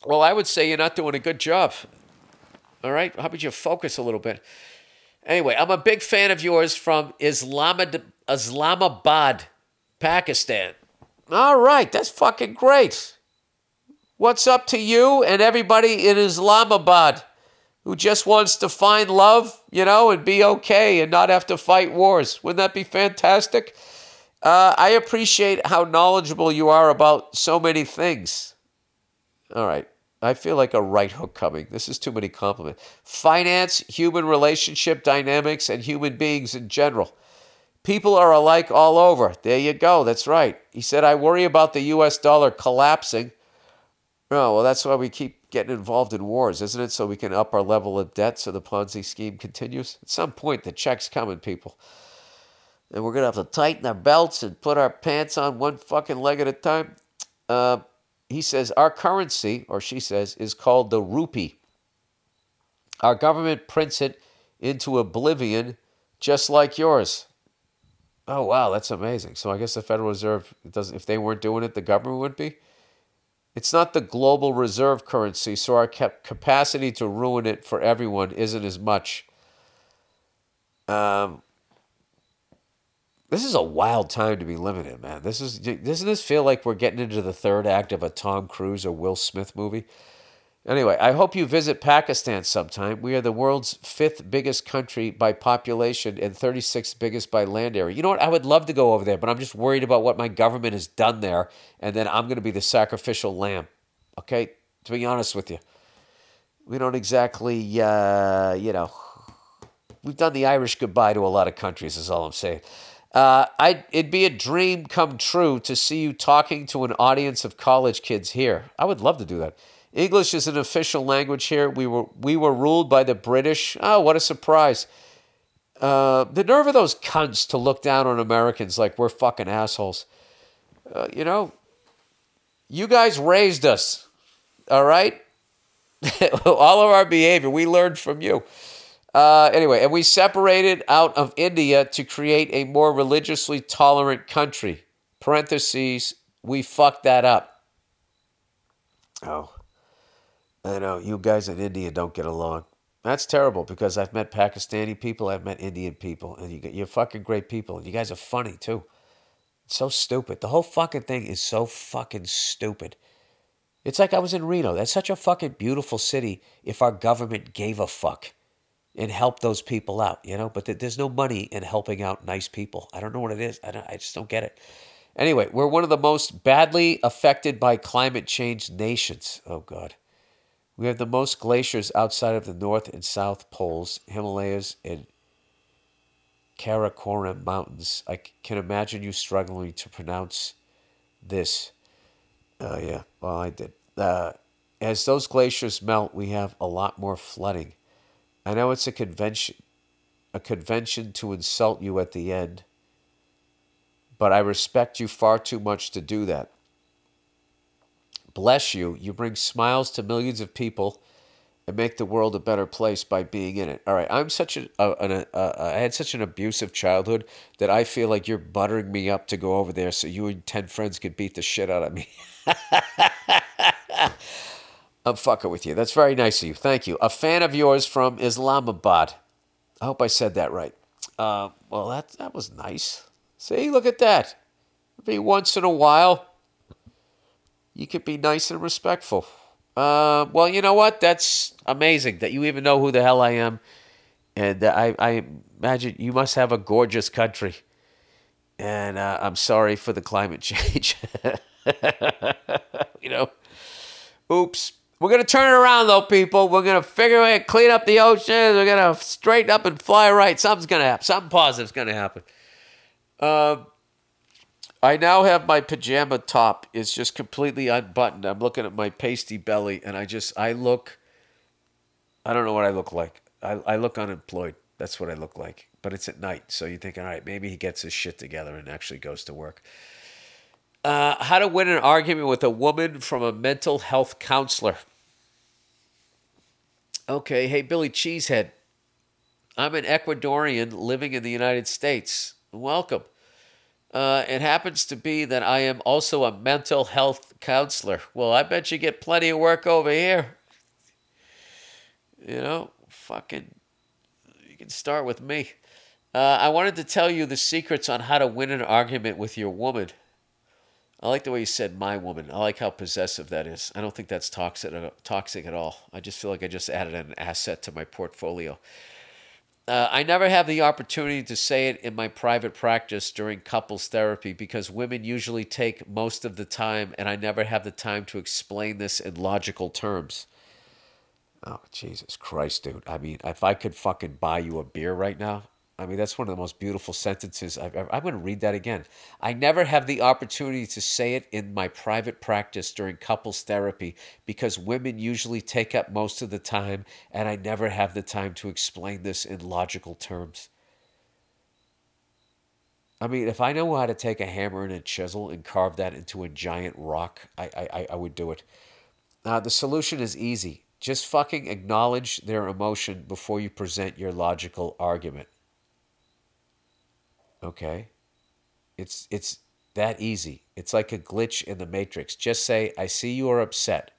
[SPEAKER 1] Well, I would say you're not doing a good job. All right? How about you focus a little bit? Anyway, I'm a big fan of yours from Islamabad, Pakistan. All right, that's fucking great. What's up to you and everybody in Islamabad who just wants to find love, you know, and be okay and not have to fight wars? Wouldn't that be fantastic? Uh, I appreciate how knowledgeable you are about so many things. All right. I feel like a right hook coming. This is too many compliments. Finance, human relationship dynamics, and human beings in general. People are alike all over. There you go. That's right. He said, I worry about the US dollar collapsing. Oh, well, that's why we keep getting involved in wars, isn't it? So we can up our level of debt so the Ponzi scheme continues. At some point, the check's coming, people. And we're going to have to tighten our belts and put our pants on one fucking leg at a time. Uh, he says, Our currency, or she says, is called the rupee. Our government prints it into oblivion just like yours. Oh, wow, that's amazing. So I guess the Federal Reserve, doesn't, if they weren't doing it, the government would be? It's not the global reserve currency, so our capacity to ruin it for everyone isn't as much. Um, this is a wild time to be living in, man. This is doesn't this feel like we're getting into the third act of a Tom Cruise or Will Smith movie? Anyway, I hope you visit Pakistan sometime. We are the world's fifth biggest country by population and 36th biggest by land area. You know what? I would love to go over there, but I'm just worried about what my government has done there, and then I'm going to be the sacrificial lamb. Okay? To be honest with you, we don't exactly, uh, you know, we've done the Irish goodbye to a lot of countries, is all I'm saying. Uh, I it'd be a dream come true to see you talking to an audience of college kids here. I would love to do that. English is an official language here. We were we were ruled by the British. Oh, what a surprise! Uh, the nerve of those cunts to look down on Americans like we're fucking assholes. Uh, you know, you guys raised us, all right. <laughs> All of our behavior we learned from you. Uh, anyway, and we separated out of India to create a more religiously tolerant country. Parentheses, we fucked that up. Oh, I know. You guys in India don't get along. That's terrible because I've met Pakistani people, I've met Indian people, and you, you're fucking great people. And you guys are funny too. It's so stupid. The whole fucking thing is so fucking stupid. It's like I was in Reno. That's such a fucking beautiful city if our government gave a fuck and helped those people out, you know. But there's no money in helping out nice people. I don't know what it is. I. I just don't get it. Anyway, we're one of the most badly affected by climate change nations. Oh God, we have the most glaciers outside of the North and South poles, Himalayas, and Karakoram mountains. I can imagine you struggling to pronounce this. Oh yeah, well I did. Uh, as those glaciers melt, we have a lot more flooding I know it's a convention, a convention to insult you at the end, but I respect you far too much to do that. Bless you. You bring smiles to millions of people, and make the world a better place by being in it. All right, I'm such a, I had such an abusive childhood that I feel like you're buttering me up to go over there so you and 10 friends could beat the shit out of me. <laughs> I'm fucking with you. That's very nice of you. Thank you. A fan of yours from Islamabad. I hope I said that right. Uh, well, that that was nice. See, look at that. Be once in a while, you could be nice and respectful. Uh, well, you know what? That's amazing that you even know who the hell I am, and I I imagine you must have a gorgeous country. And uh, I'm sorry for the climate <laughs> change. you know, oops. We're gonna turn it around though, people. We're gonna figure out, clean up the oceans. We're gonna straighten up and fly right. Something's gonna happen. Something positive's gonna happen. Uh, I now have my pajama top. It's just completely unbuttoned. I'm looking at my pasty belly, and I just I look. I don't know what I look like. I, I look unemployed. That's what I look like. But it's at night, so you think, all right, maybe he gets his shit together and actually goes to work. Uh, how to win an argument with a woman from a mental health counselor. Okay, hey, Billy Cheesehead. I'm an Ecuadorian living in the United States. Welcome. Uh, it happens to be that I am also a mental health counselor. Well, I bet you get plenty of work over here. You know, fucking, you can start with me. Uh, I wanted to tell you the secrets on how to win an argument with your woman. I like the way you said my woman. I like how possessive that is. I don't think that's toxic toxic at all. I just feel like I just added an asset to my portfolio. Uh, I never have the opportunity to say it in my private practice during couples therapy because women usually take most of the time, and I never have the time to explain this in logical terms. Oh, Jesus Christ, dude. I mean, if I could fucking buy you a beer right now, I mean, that's one of the most beautiful sentences I've ever. I'm going to read that again. I never have the opportunity to say it in my private practice during couples therapy because women usually take up most of the time, and I never have the time to explain this in logical terms. I mean, if I know how to take a hammer and a chisel and carve that into a giant rock, I, I, I would do it. Uh, the solution is easy. Just fucking acknowledge their emotion before you present your logical argument. Okay? It's it's that easy. It's like a glitch in the matrix. Just say, "I see you are upset."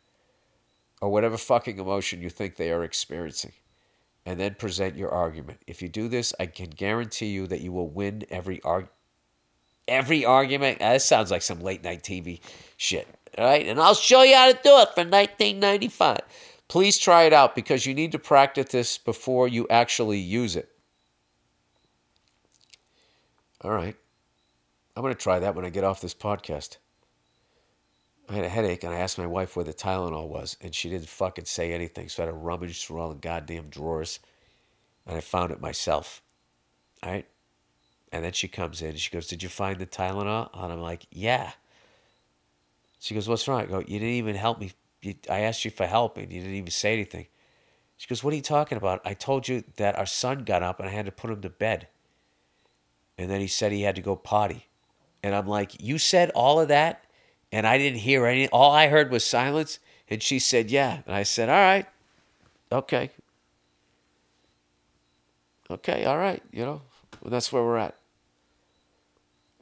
[SPEAKER 1] Or whatever fucking emotion you think they are experiencing. And then present your argument. If you do this, I can guarantee you that you will win every arg every argument. That sounds like some late night TV shit. All right? And I'll show you how to do it for 1995. Please try it out because you need to practice this before you actually use it. All right. I'm going to try that when I get off this podcast. I had a headache and I asked my wife where the Tylenol was, and she didn't fucking say anything. So I had to rummage through all the goddamn drawers, and I found it myself. All right. And then she comes in and she goes, Did you find the Tylenol? And I'm like, Yeah. She goes, What's wrong? I go, You didn't even help me. I asked you for help and you didn't even say anything. She goes, What are you talking about? I told you that our son got up and I had to put him to bed and then he said he had to go potty. And I'm like, You said all of that? And I didn't hear any. All I heard was silence. And she said, Yeah. And I said, All right. Okay. Okay. All right. You know, well, that's where we're at.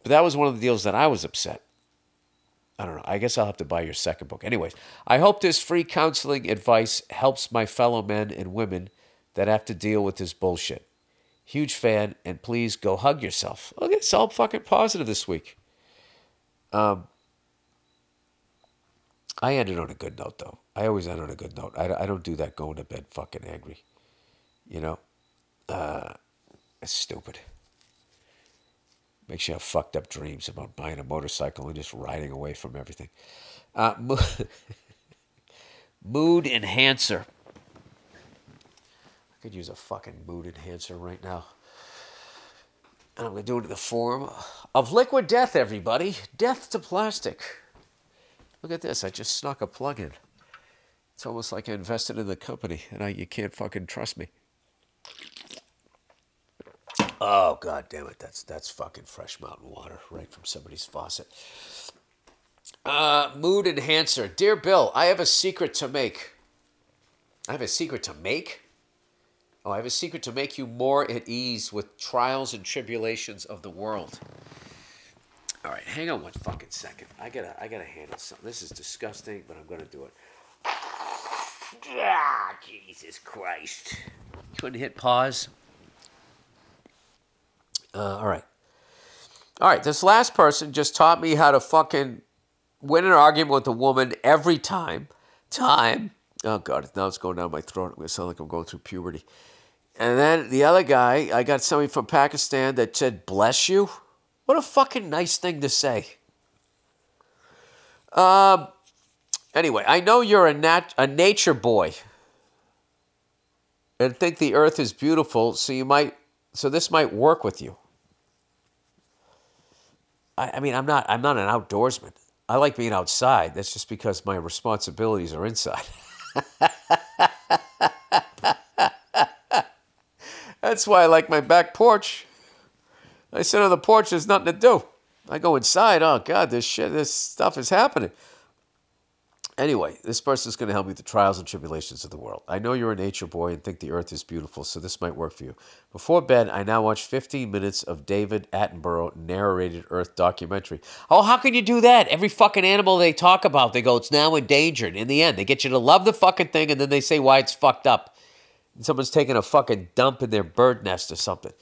[SPEAKER 1] But that was one of the deals that I was upset. I don't know. I guess I'll have to buy your second book. Anyways, I hope this free counseling advice helps my fellow men and women that have to deal with this bullshit. Huge fan, and please go hug yourself. Okay, it's all fucking positive this week. Um, I ended on a good note, though. I always end on a good note. I, I don't do that going to bed fucking angry. You know? Uh, it's stupid. Makes you have fucked up dreams about buying a motorcycle and just riding away from everything. Uh, <laughs> mood enhancer could use a fucking mood enhancer right now. And I'm going to do it in the form of liquid death, everybody. Death to plastic. Look at this. I just snuck a plug in. It's almost like I invested in the company and I, you can't fucking trust me. Oh god damn it! That's that's fucking fresh mountain water right from somebody's faucet. Uh, mood enhancer, dear Bill. I have a secret to make. I have a secret to make. Oh, I have a secret to make you more at ease with trials and tribulations of the world. All right, hang on one fucking second. I gotta, I gotta handle something. This is disgusting, but I'm gonna do it. Ah, Jesus Christ! Couldn't hit pause. Uh, all right, all right. This last person just taught me how to fucking win an argument with a woman every time. Time. Oh god, now it's going down my throat. I'm gonna sound like I'm going through puberty. And then the other guy, I got somebody from Pakistan that said, "Bless you." What a fucking nice thing to say. Um. Anyway, I know you're a nat- a nature boy, and think the Earth is beautiful. So you might, so this might work with you. I, I mean, I'm not, I'm not an outdoorsman. I like being outside. That's just because my responsibilities are inside. <laughs> That's why I like my back porch. I sit on oh, the porch, there's nothing to do. I go inside, oh God, this shit, this stuff is happening. Anyway, this person is going to help me with the trials and tribulations of the world. I know you're a nature boy and think the earth is beautiful, so this might work for you. Before bed, I now watch 15 minutes of David Attenborough narrated Earth documentary. Oh, how can you do that? Every fucking animal they talk about, they go, it's now endangered. In the end, they get you to love the fucking thing and then they say why it's fucked up. Someone's taking a fucking dump in their bird nest or something.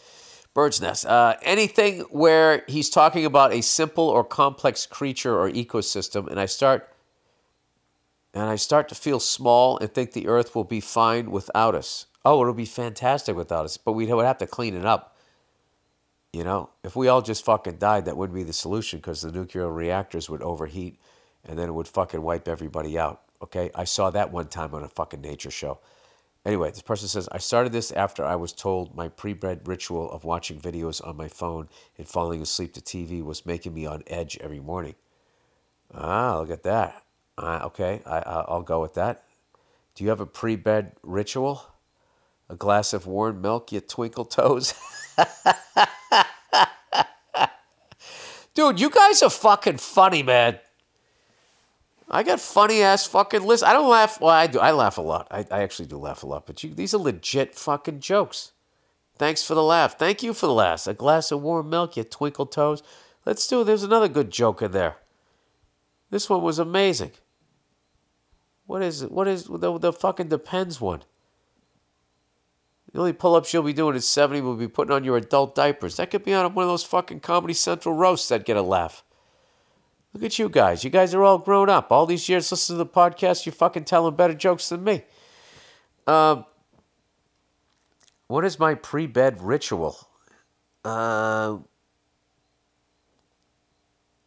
[SPEAKER 1] Bird's nest. Uh, anything where he's talking about a simple or complex creature or ecosystem, and I start and I start to feel small and think the earth will be fine without us. Oh, it'll be fantastic without us, but we would have to clean it up. You know, if we all just fucking died, that wouldn't be the solution because the nuclear reactors would overheat and then it would fucking wipe everybody out. Okay, I saw that one time on a fucking nature show. Anyway, this person says, I started this after I was told my pre bed ritual of watching videos on my phone and falling asleep to TV was making me on edge every morning. Ah, look at that. Uh, okay, I, I'll go with that. Do you have a pre bed ritual? A glass of warm milk, you twinkle toes? <laughs> Dude, you guys are fucking funny, man. I got funny ass fucking lists. I don't laugh. Well, I do. I laugh a lot. I, I actually do laugh a lot. But you, these are legit fucking jokes. Thanks for the laugh. Thank you for the laugh. A glass of warm milk, you twinkle toes. Let's do it. There's another good joke in there. This one was amazing. What is it? What is the, the fucking depends one? The only pull ups you'll be doing at 70 will be putting on your adult diapers. That could be on one of those fucking Comedy Central roasts that get a laugh. Look at you guys. You guys are all grown up. All these years listening to the podcast, you're fucking telling better jokes than me. Um, what is my pre bed ritual? Uh,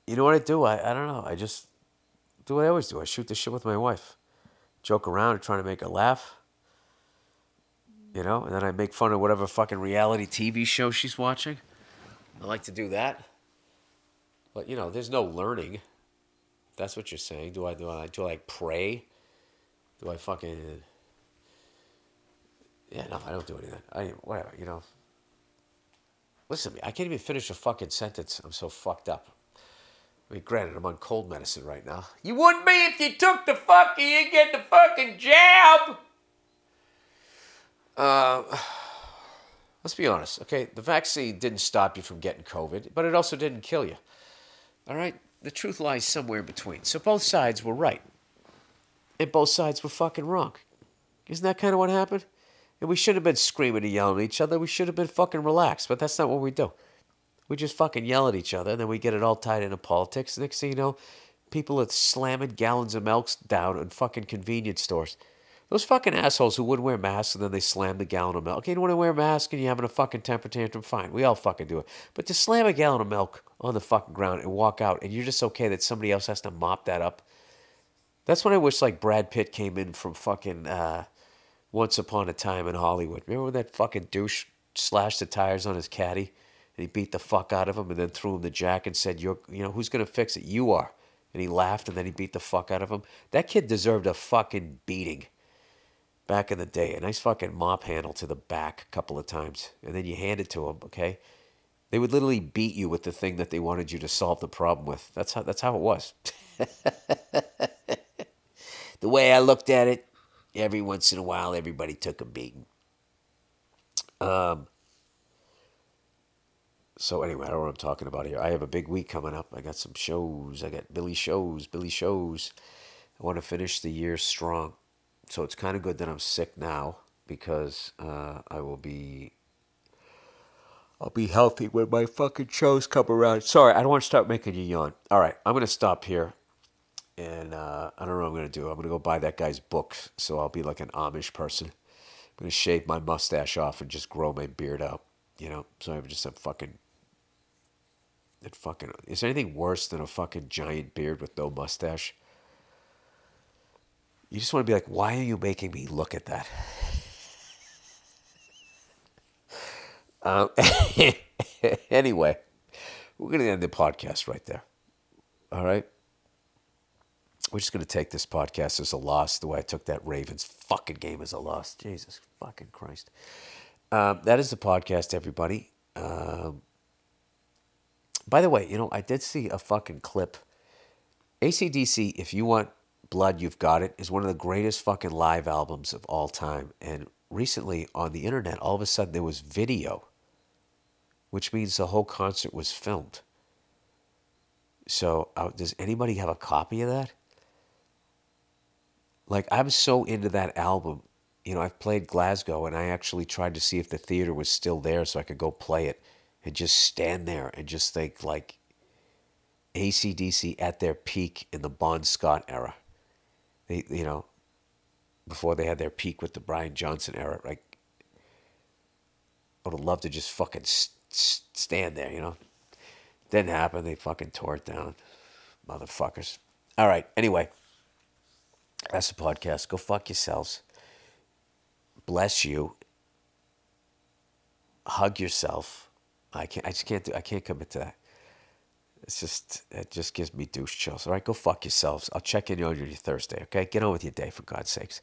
[SPEAKER 1] you know what I do? I, I don't know. I just do what I always do. I shoot the shit with my wife, joke around trying to make her laugh. You know, and then I make fun of whatever fucking reality TV show she's watching. I like to do that. But you know, there's no learning. That's what you're saying. Do I do I do I pray? Do I fucking Yeah, no, I don't do anything. I whatever, you know. Listen to me, I can't even finish a fucking sentence. I'm so fucked up. I mean, granted, I'm on cold medicine right now. You wouldn't be if you took the fucking, you get the fucking jab. Uh, <sighs> let's be honest, okay? The vaccine didn't stop you from getting COVID, but it also didn't kill you. All right? The truth lies somewhere in between. So both sides were right. And both sides were fucking wrong. Isn't that kind of what happened? And we should have been screaming and yelling at each other. We should have been fucking relaxed, but that's not what we do. We just fucking yell at each other, and then we get it all tied into politics. Next thing you know, people are slamming gallons of milk down in fucking convenience stores. Those fucking assholes who wouldn't wear masks and then they slam the gallon of milk. Okay, you don't want to wear a mask and you're having a fucking temper tantrum, fine. We all fucking do it. But to slam a gallon of milk on the fucking ground and walk out and you're just okay that somebody else has to mop that up. That's when I wish like Brad Pitt came in from fucking uh, Once Upon a Time in Hollywood. Remember when that fucking douche slashed the tires on his caddy? and he beat the fuck out of him and then threw him the jack and said, "You're, you know, who's gonna fix it? You are." And he laughed and then he beat the fuck out of him. That kid deserved a fucking beating. Back in the day, a nice fucking mop handle to the back a couple of times, and then you hand it to him. Okay, they would literally beat you with the thing that they wanted you to solve the problem with. That's how. That's how it was. <laughs> the way I looked at it, every once in a while, everybody took a beating. Um. So anyway, I don't know what I'm talking about here. I have a big week coming up. I got some shows. I got Billy shows, Billy shows. I want to finish the year strong. So it's kind of good that I'm sick now because uh, I will be I'll be healthy when my fucking shows come around. Sorry, I don't want to start making you yawn. All right, I'm gonna stop here, and uh, I don't know what I'm gonna do. I'm gonna go buy that guy's books, so I'll be like an Amish person. I'm gonna shave my mustache off and just grow my beard out. You know, so I have just a fucking. That fucking is there anything worse than a fucking giant beard with no mustache? You just want to be like, why are you making me look at that? Um, <laughs> anyway, we're going to end the podcast right there. All right? We're just going to take this podcast as a loss the way I took that Ravens fucking game as a loss. Jesus fucking Christ. Um, that is the podcast, everybody. Um, by the way, you know, I did see a fucking clip. ACDC, if you want blood, you've got it, is one of the greatest fucking live albums of all time. And recently on the internet, all of a sudden there was video which means the whole concert was filmed. So, uh, does anybody have a copy of that? Like, I'm so into that album. You know, I've played Glasgow and I actually tried to see if the theater was still there so I could go play it and just stand there and just think, like, ACDC at their peak in the Bon Scott era. They, you know, before they had their peak with the Brian Johnson era. Like, I would have loved to just fucking stand there, you know. Didn't happen. They fucking tore it down. Motherfuckers. All right. Anyway, that's the podcast. Go fuck yourselves. Bless you. Hug yourself. I can't. I just can't do. I can't commit to that. It's just. It just gives me douche chills. All right. Go fuck yourselves. I'll check in on you Thursday. Okay. Get on with your day for God's sakes.